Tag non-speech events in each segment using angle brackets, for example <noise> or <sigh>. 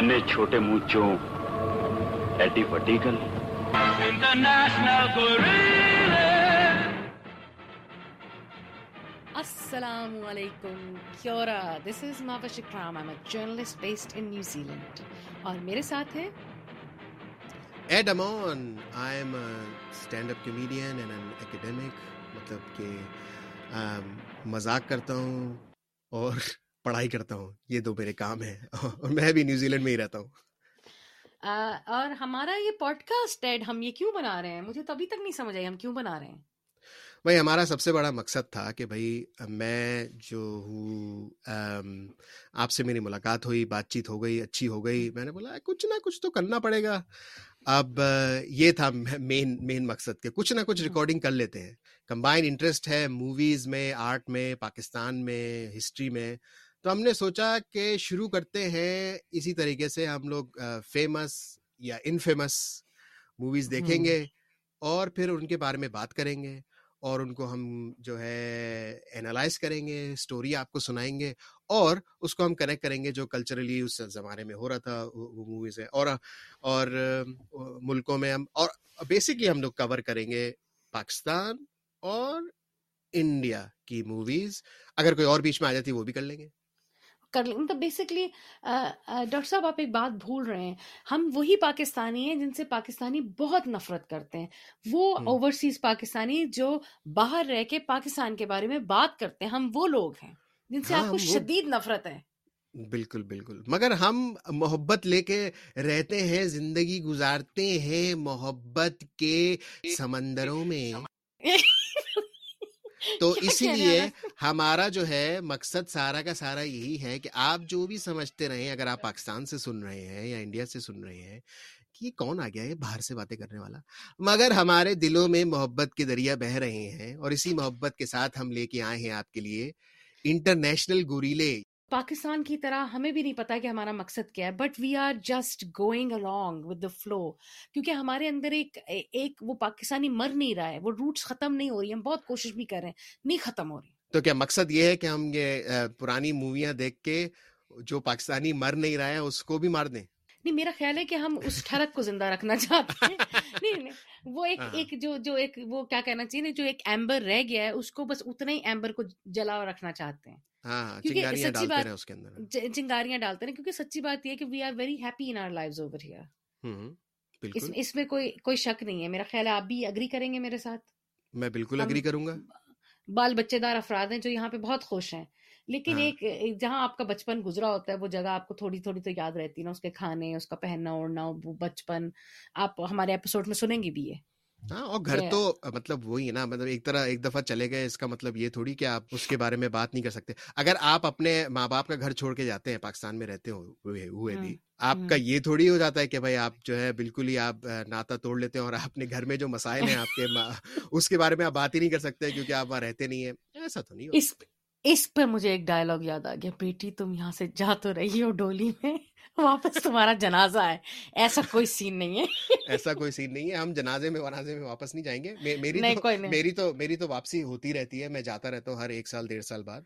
اینے چھوٹے منہ چوں ایڈی وڈی گل۔ السلام علیکم کیورا this is Mawa Shikram I'm a journalist based in new land اور میرے ساتھ ہے ایڈ امون I am stand up comedian and an academic مطلب کہ مذاق کرتا ہوں اور پڑھائی کرتا ہوں یہ دو میرے کام ہیں <laughs> اور میں بھی نیوزی لینڈ میں ہی رہتا ہوں۔ اور ہمارا یہ پوڈ کاسٹ ایڈ ہم یہ کیوں بنا رہے ہیں؟ مجھے تو ابھی تک نہیں سمجھ آئی ہم کیوں بنا رہے ہیں؟ بھائی ہمارا سب سے بڑا مقصد تھا کہ بھائی میں جو ہوں آپ سے میری ملاقات ہوئی بات چیت ہو گئی اچھی ہو گئی۔ میں نے بولا کچھ نہ کچھ تو کرنا پڑے گا۔ اب یہ تھا مین مین مقصد کہ کچھ نہ کچھ ریکارڈنگ کر لیتے ہیں۔ کمبائن انٹرسٹ ہے موویز میں آرٹ میں پاکستان میں ہسٹری میں۔ تو ہم نے سوچا کہ شروع کرتے ہیں اسی طریقے سے ہم لوگ فیمس یا انفیمس موویز دیکھیں گے اور پھر ان کے بارے میں بات کریں گے اور ان کو ہم جو ہے اینالائز کریں گے اسٹوری آپ کو سنائیں گے اور اس کو ہم کنیکٹ کریں گے جو کلچرلی اس زمانے میں ہو رہا تھا وہ موویز ہے اور اور ملکوں میں ہم اور بیسکلی ہم لوگ کور کریں گے پاکستان اور انڈیا کی موویز اگر کوئی اور بیچ میں آ جاتی وہ بھی کر لیں گے۔ کر لیں۔ مطلب بیسکلی ڈاکٹر صاحب آپ ایک بات بھول رہے ہیں۔ ہم وہی پاکستانی ہیں جن سے پاکستانی بہت نفرت کرتے ہیں۔ وہ اوورسیز پاکستانی جو باہر رہ کے پاکستان کے بارے میں بات کرتے ہیں ہم وہ لوگ ہیں جن سے آپ کو شدید نفرت ہے۔ بالکل بالکل۔ مگر ہم محبت لے کے رہتے ہیں زندگی گزارتے ہیں محبت کے سمندروں میں۔ <laughs> تو <laughs> اسی لیے ہمارا جو ہے مقصد سارا کا سارا یہی ہے کہ آپ جو بھی سمجھتے رہے اگر آپ پاکستان سے سن رہے ہیں یا انڈیا سے سن رہے ہیں کہ یہ کون آ گیا ہے؟ باہر سے باتیں کرنے والا۔ مگر ہمارے دلوں میں محبت کے دریا بہ رہے ہیں اور اسی محبت کے ساتھ ہم لے کے آئے ہیں آپ کے لیے انٹرنیشنل گوریلے پاکستان کی طرح ہمیں بھی نہیں پتا کہ ہمارا مقصد کیا ہے but we are just going along with the flow کیونکہ ہمارے اندر ایک ایک وہ پاکستانی مر نہیں رہا ہے وہ روٹس ختم نہیں ہو رہی ہم بہت کوشش بھی کر رہے ہیں نہیں ختم ہو رہی۔ تو کیا مقصد یہ ہے کہ ہم یہ پرانی موویاں دیکھ کے جو پاکستانی مر نہیں رہا ہے اس کو بھی مار دیں؟ نہیں میرا خیال ہے کہ ہم اس ٹھڑک کو زندہ رکھنا چاہتے ہیں۔ <laughs> <laughs> نہیں نہیں وہ ایک ہاں۔ ایک جو جو ایک وہ کیا کہنا چاہیے جو ایک ایمبر رہ گیا ہے اس کو بس اتنا ہی ایمبر کو جلا رکھنا چاہتے ہیں۔ ہاں، ہاں، چنگاریاں ڈالتے ہیں کیونکہ سچی بات یہ کہ we are very happy in our life over here اس میں کوئی کوئی شک نہیں ہے۔ میرا خیال ہے آپ بھی اگری کریں گے میرے ساتھ۔ میں بالکل اگری کروں گا۔ بال بچے دار افراد ہیں جو یہاں پہ بہت خوش ہیں۔ لیکن ہاں۔ ایک جہاں آپ کا بچپن گزرا ہوتا ہے وہ جگہ آپ کو تھوڑی تھوڑی تو یاد رہتی ہے نا اس کے کھانے اس کا پہننا اوڑھنا بچپن۔ آپ ہمارے ایپیسوڈ میں سنیں گے بھی یہ۔ ہاں اور گھر تو مطلب وہی ہے نا مطلب ایک طرح ایک دفعہ چلے گئے اس کا مطلب یہ تھوڑی کہ آپ اس کے بارے میں بات نہیں کر سکتے۔ اگر آپ اپنے ماں باپ کا گھر چھوڑ کے جاتے ہیں پاکستان میں رہتے ہوئے بھی آپ کا یہ تھوڑی ہو جاتا ہے کہ بھائی آپ جو ہے بالکل ہی آپ ناتا توڑ لیتے ہیں اور اپنے گھر میں جو مسائل ہیں آپ کے اس کے بارے میں آپ بات ہی نہیں کر سکتے کیونکہ آپ وہاں رہتے نہیں ہیں۔ ایسا تو نہیں اس پہ مجھے ایک ڈائلگ یاد آ گیا بیٹی تم یہاں سے جا تو رہی ہو ڈولی میں۔ واپس تمہارا جنازہ ہے۔ ایسا کوئی سین نہیں ہے۔ ایسا کوئی سین نہیں ہے۔ ہم جنازے میں ونازے میں واپس نہیں جائیں گے۔ میری میری تو میری تو واپسی ہوتی رہتی ہے۔ میں جاتا رہتا ہوں ہر ایک سال ڈیڑھ سال بعد۔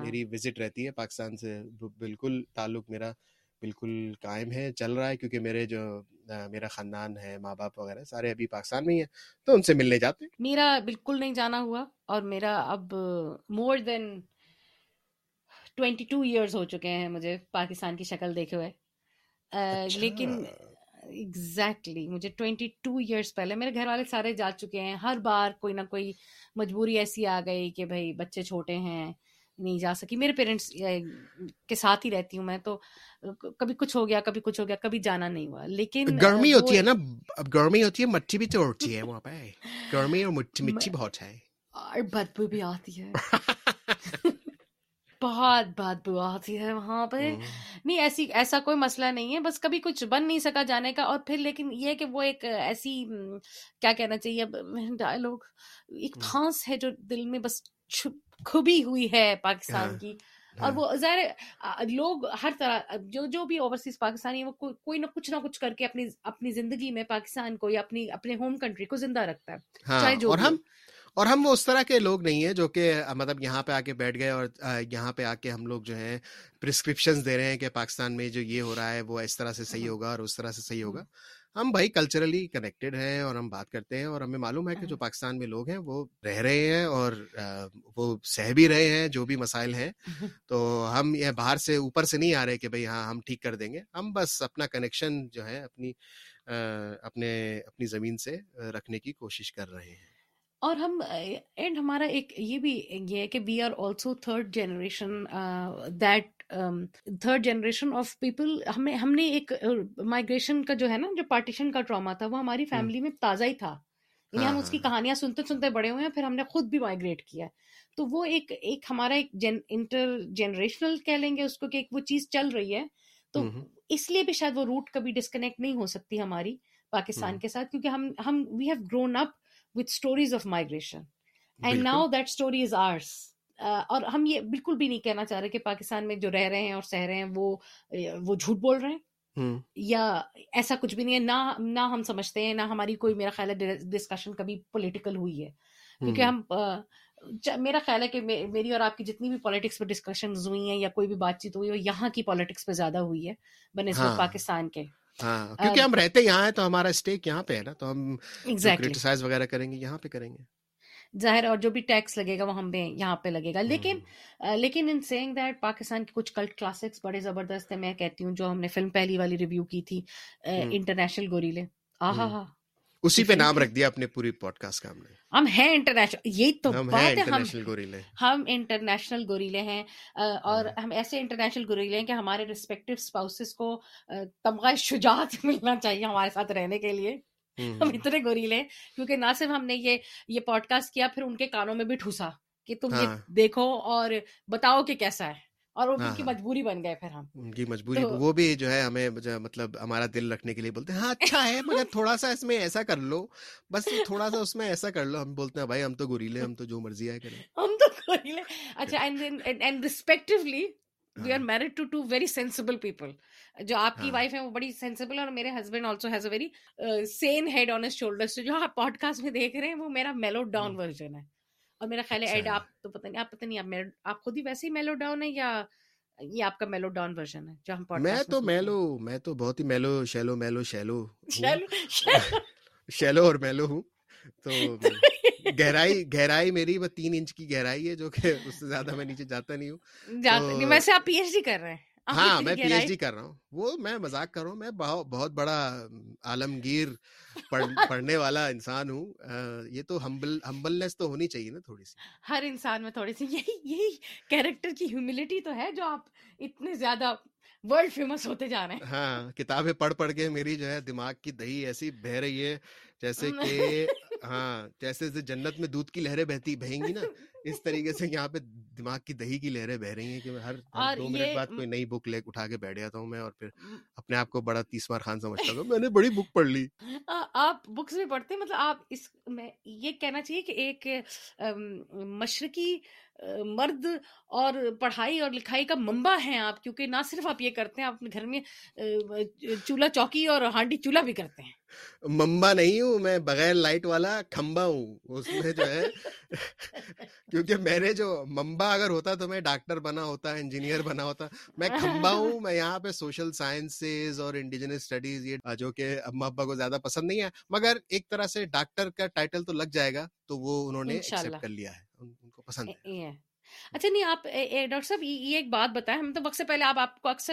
میری وزٹ رہتی ہے پاکستان سے۔ بالکل تعلق میرا بالکل قائم ہے چل رہا ہے۔ کیونکہ میرے جو میرا خاندان ہے ماں باپ وغیرہ سارے ابھی پاکستان میں ہی ہیں۔ تو ان سے ملنے جاتے ہیں۔ میرا بالکل نہیں جانا ہوا اور میرا اب more than twenty two years ہو چکے ہیں مجھے پاکستان کی شکل دیکھے ہوئے۔ اچھا۔ لیکن ایگزیکٹلی مجھے ٹوینٹی ٹو ایئرس پہلے میرے گھر والے سارے جا چکے ہیں۔ ہر بار کوئی نہ کوئی مجبوری ایسی آ گئی کہ بھائی بچے چھوٹے ہیں نہیں جا سکی۔ میرے پیرنٹس کے ساتھ ہی رہتی ہوں میں تو کبھی کچھ ہو گیا کبھی کچھ ہو گیا کبھی جانا نہیں ہوا۔ لیکن گرمی ہوتی ہے نا گرمی ہوتی ہے مٹی بھی توڑتی ہے وہاں پہ۔ گرمی اور مٹی بہت ہے۔ اور بدبو بھی آتی ہے۔ <laughs> بہت بدبو آتی ہے وہاں پہ۔ نہیں ایسی ایسا کوئی مسئلہ نہیں ہے بس کبھی کچھ بن نہیں سکا جانے کا۔ اور پھر لیکن یہ کہ وہ ایک ایسی کیا کہنا چاہیے ڈائلوگ ایک پھانس ہے جو دل میں بس کھبی ہوئی ہے پاکستان ہاں، کی۔ اور ہاں۔ وہ ظاہر لوگ ہر طرح جو جو بھی اوورسیز پاکستانی وہ کوئی نہ کچھ نہ کچھ کر کے اپنی اپنی زندگی میں پاکستان کو یا اپنی اپنے ہوم کنٹری کو زندہ رکھتا ہے ہاں، چاہے جو اور اور ہم وہ اس طرح کے لوگ نہیں ہیں جو کہ مطلب یہاں پہ آ کے بیٹھ گئے اور یہاں پہ آ کے ہم لوگ جو ہیں پرسکرپشنز دے رہے ہیں کہ پاکستان میں جو یہ ہو رہا ہے وہ اس طرح سے صحیح ہوگا اور اس طرح سے صحیح ہوگا۔ ہم بھائی کلچرلی کنیکٹڈ ہیں اور ہم بات کرتے ہیں اور ہمیں معلوم ہے کہ جو پاکستان میں لوگ ہیں وہ رہ رہے ہیں اور وہ سہ بھی رہے ہیں جو بھی مسائل ہیں۔ <laughs> تو ہم یہ باہر سے اوپر سے نہیں آ رہے کہ بھائی ہاں ہم ٹھیک کر دیں گے۔ ہم بس اپنا کنیکشن جو ہے اپنی اپنے اپنی زمین سے رکھنے کی کوشش کر رہے ہیں۔ اور ہم اینڈ ہمارا ایک یہ بھی یہ ہے کہ we are also third generation that third generation of people ہمیں ہم نے ایک مائگریشن کا جو ہے نا جو پارٹیشن کا ٹراما تھا وہ ہماری فیملی میں تازہ ہی تھا۔ یعنی ہم اس کی ہاں، ہاں۔ کہانیاں سنتے سنتے بڑے ہوئے ہیں پھر ہم نے خود بھی مائگریٹ کیا تو وہ ایک ایک ہمارا ایک انٹر جنریشنل کہہ لیں گے اس کو کہ وہ چیز چل رہی ہے۔ تو اس لیے بھی شاید وہ روٹ کبھی ڈسکنیکٹ نہیں ہو سکتی ہماری پاکستان کے ساتھ کیونکہ ہم ہم we have grown up with stories of migration and now that story is ours اور ہم یہ بالکل بھی نہیں کہنا چاہ رہے کہ پاکستان میں جو رہ رہے ہیں اور سہ رہے ہیں وہ وہ جھوٹ بول رہے ہیں۔ یا ایسا کچھ بھی نہیں ہے۔ نہ نہ ہم سمجھتے ہیں نہ ہماری کوئی میرا خیال ہے ڈسکشن کبھی پولیٹیکل ہوئی ہے۔ کیونکہ ہم میرا خیال ہے کہ میری اور آپ کی جتنی بھی پالیٹکس پہ ڈسکشن ہوئی ہیں یا کوئی بھی بات چیت ہوئی ہے یہاں کی پالیٹکس پہ زیادہ ہوئی ہے بنسبت ہاں۔ پاکستان کے۔ ہاں کیونکہ ہم رہتے یہاں ہیں تو ہمارا اسٹیک یہاں پہ ہے نا تو ہم کرٹیسائز وغیرہ کریں گے یہاں پہ کریں گے۔ ظاہر اور جو بھی ٹیکس لگے گا وہ ہم پہ یہاں پہ لگے گا۔ لیکن لیکن ان سیئنگ دیٹ پاکستان کے کچھ کلٹ کلاسکس بڑے زبردست ہیں میں کہتی ہوں جو ہم نے فلم پہلی والی ریویو کی تھی انٹرنیشنل گوریلے۔ آہا ہا۔ اسی پہ نام رکھ دیا اپنے پوری پوڈ کاسٹ کا ہم نے ہم ہیں انٹرنیشنل یہی تو بات ہے ہم ہم انٹرنیشنل گوریلے ہیں اور ہم ایسے انٹرنیشنل گوریلے ہیں کہ ہمارے ریسپیکٹو اسپاؤسز کو تمغہ شجاعت <laughs> ملنا چاہیے ہمارے ساتھ رہنے کے لیے۔ ہم اتنے گوریلے کیونکہ نہ صرف ہم نے یہ یہ پوڈ کاسٹ کیا پھر ان کے کانوں میں بھی ٹھوسا کہ تم یہ ہاں۔ دیکھو اور بتاؤ کہ کیسا ہے۔ اور ان ہاں، کی ہاں۔ مجبوری بن گئے پھر ہم۔ جی مجبوری وہ بھی جو ہے ہمیں مطلب ہمارا دل رکھنے کے لیے بولتے ہیں ہاں اچھا ہے مگر تھوڑا سا اس میں ایسا کر لو بس تھوڑا سا اس میں ایسا کر لو۔ ہم بولتے ہیں بھائی ہم تو گوریلے ہم تو جو مرضی ہے کریں۔ ہم تو گوریلے۔ اچھا and respectively we are married to two very sensible people جو آپ کی وائف ہے وہ بڑی سینسیبل اور میرے husband also has a very sane head on shoulder جو آپ پوڈ کاسٹ میں دیکھ رہے ہیں وہ میرا میلو ڈاؤن ورژن ہے۔ اور میرا خیال ہے ایڈ آپ تو پتہ نہیں آپ پتہ نہیں آپ خود ہی ویسے ہی میلو ڈاؤن ہے یا یہ آپ کا میلو ڈاؤن ورژن ہے جو ہم میں تو میلو میں تو بہت ہی میلو شیلو میلو شیلو شیلو اور میلو ہوں۔ تو <laughs> گہرائی گہرائی میری وہ تین انچ کی گہرائی ہے جو کہ اس سے زیادہ میں نیچے جاتا نہیں ہوں۔ ویسے آپ پی ایچ ڈی کر رہے ہیں۔ ہاں میں پی ایچ ڈی کر رہا ہوں۔ وہ میں مذاق کر رہا ہوں میں بہت بڑا عالمگیر <laughs> پڑھنے والا انسان ہوں۔ یہ تو ہمبلنس تو ہونی چاہیے نا تھوڑی سی۔ ہر انسان میں تھوڑی سی یہی یہی کیریکٹر کی ہیوملٹی تو ہے جو آپ اتنے زیادہ ورلڈ فیمس ہوتے جا رہے ہیں۔ ہاں کتابیں پڑھ پڑھ کے میری جو ہے دماغ کی دہی ایسی بہ رہی ہے جیسے کہ <laughs> ہاں جیسے جنت میں دودھ کی لہریں بہتی بہیں گی نا؟ اس طریقے سے یہاں پہ دماغ کی دہی کی لہریں بہ رہی ہیں کہ ہر دو منٹ بعد کوئی نئی بک لے اٹھا کے بیٹھ جاتا ہوں میں اور پھر اپنے آپ کو بڑا تیسوار خان سمجھتا ہوں <laughs> میں نے بڑی بک پڑھ لی۔ آپ بکس بھی پڑھتے مطلب آپ اس میں یہ کہنا چاہیے کہ ایک مشرقی مرد اور پڑھائی اور لکھائی کا منبع ہیں آپ کیونکہ نہ صرف آپ یہ کرتے ہیں آپ اپنے گھر میں چولہا چوکی اور ہانڈی چولہا بھی کرتے ہیں۔ ممبا نہیں ہوں میں بغیر لائٹ والا کھمبا ہوں اس میں جو ہے <laughs> <laughs> کیونکہ میں نے جو ممبا اگر ہوتا تو میں ڈاکٹر بنا ہوتا انجینئر بنا ہوتا۔ میں کھمبا ہوں <laughs> میں یہاں پہ سوشل سائنسز اور انڈیجنس اسٹڈیز یہ جو کہ اما ابا کو زیادہ پسند نہیں ہے مگر ایک طرح سے ڈاکٹر کا ٹائٹل تو لگ جائے گا تو وہ انہوں نے کر لیا ہے ان کو پسند ہے۔ اچھا نہیں، آپ ڈاکٹر صاحب، یہ ایک بات بتائیں۔ ہم تو وقت سے پہلے آپ آپ کو اکثر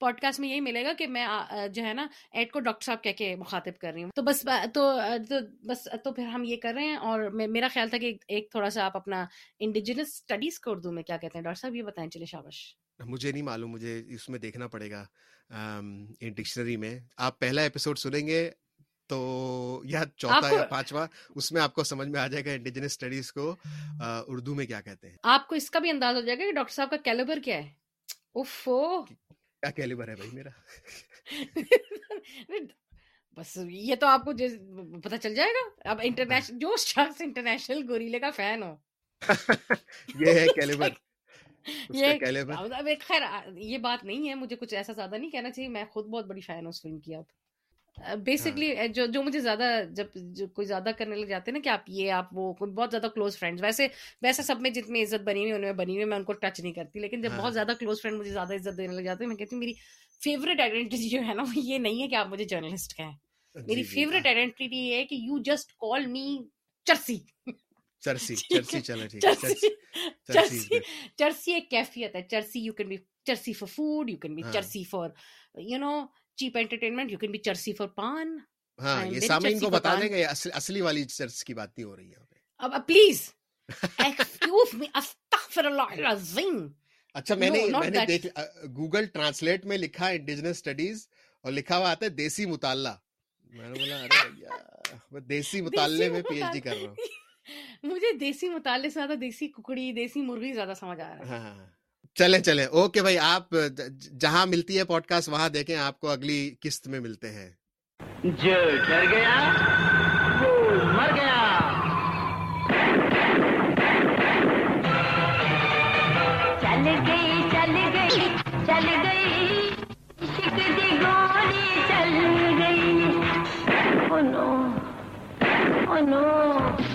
پوڈ کاسٹ میں یہی ملے گا کہ میں جو ہے نا، ایڈ کو ڈاکٹر صاحب کہہ کے مخاطب کر رہی ہوں۔ تو بس تو بس، تو پھر ہم یہ کر رہے ہیں اور میرا خیال تھا کہ ایک تھوڑا سا آپ اپنا انڈیجنس اسٹڈیز کو اردو میں کیا کہتے ہیں؟ ڈاکٹر صاحب، یہ بتائیں، چلے شابش مجھے نہیں معلوم، مجھے اس میں دیکھنا پڑے گا ڈکشنری میں۔ آپ پہلا ایپیسوڈ سنیں گے تو یا چوتھا یا پانچواں اس میں آپ کو سمجھ میں آ جائے گا انڈیجنس اسٹڈیز کو اردو میں کیا کہتے ہیں۔ آپ کو اس کا بھی انداز ہو جائے گا کہ ڈاکٹر صاحب کا کیلیبر کیا ہے۔ اوفو۔ کیا کیلیبر ہے بھائی میرا؟ بس یہ تو آپ کو پتہ چل جائے گا۔ اب انٹرنیشنل جو شخص انٹرنیشنل گوریلے کا فین ہو۔ <laughs> یہ ہے کیلیبر۔ خیر یہ بات نہیں ہے مجھے کچھ ایسا زیادہ نہیں کہنا چاہیے۔ میں خود بہت بڑی فین ہوں اس فلم کی اب بیسکلی ہاں۔ جو جو مجھے زیادہ جب کوئی زیادہ کرنے لگ جاتے ہیں نا کہ آپ یہ آپ وہ بہت زیادہ کلوز فرینڈز ویسے ویسے سب میں جتنی عزت بنی ہوئی ان میں بنی ہوئی میں ان کو ٹچ نہیں کرتی لیکن جب ہاں۔ بہت زیادہ کلوز فرینڈ مجھے زیادہ عزت دینے لگ جاتے ہیں میں کہتی ہوں میری فیوریٹ آئیڈینٹی جو ہے نا وہ یہ نہیں ہے کہ آپ مجھے جرنلسٹ کہیں۔ میری جی، جی، فیوریٹ آئیڈینٹی یہ ہے کہ یو جسٹ کال می چرسی چرسی چرسی چلو ٹھیک ہے۔ چرسی چرسی ایک کیفیت ہے۔ چرسی یو کین بی چرسی for food you can be ہاں۔ چرسی for you know cheap entertainment you can be چرسی فار پان۔ ہاں یہ سامعین کو بتا۔ دیں اصل- اصلی والی چرچ کی بات نہیں ہو رہی ہے اب پلیز ایکسکیوز می استغفر اللہ العظیم۔ اچھا میں نے میں نے. دیکھ گوگل ٹرانسلیٹ میں لکھا انڈیجنس اسٹڈیز اور لکھا ہوا آتا ہے دیسی مطالعہ۔ میں نے بولا ارے بھیا دیسی مطالعے میں پی ایچ ڈی کر رہا ہوں۔ <laughs> مجھے دیسی مطالعے سے زیادہ دیسی ککڑی دیسی مرغی زیادہ سمجھ آ رہا ہے۔ ہاں چلیں چلیں۔ اوکے بھائی، آپ جہاں ملتی ہے پوڈ کاسٹ وہاں دیکھیں آپ کو اگلی قسط میں ملتے ہیں۔ جو ڈر گیا، وہ مر گیا۔ چل گئی چل گئی چل گئی۔ عشق دی گولی چل گئی۔ او نو او نو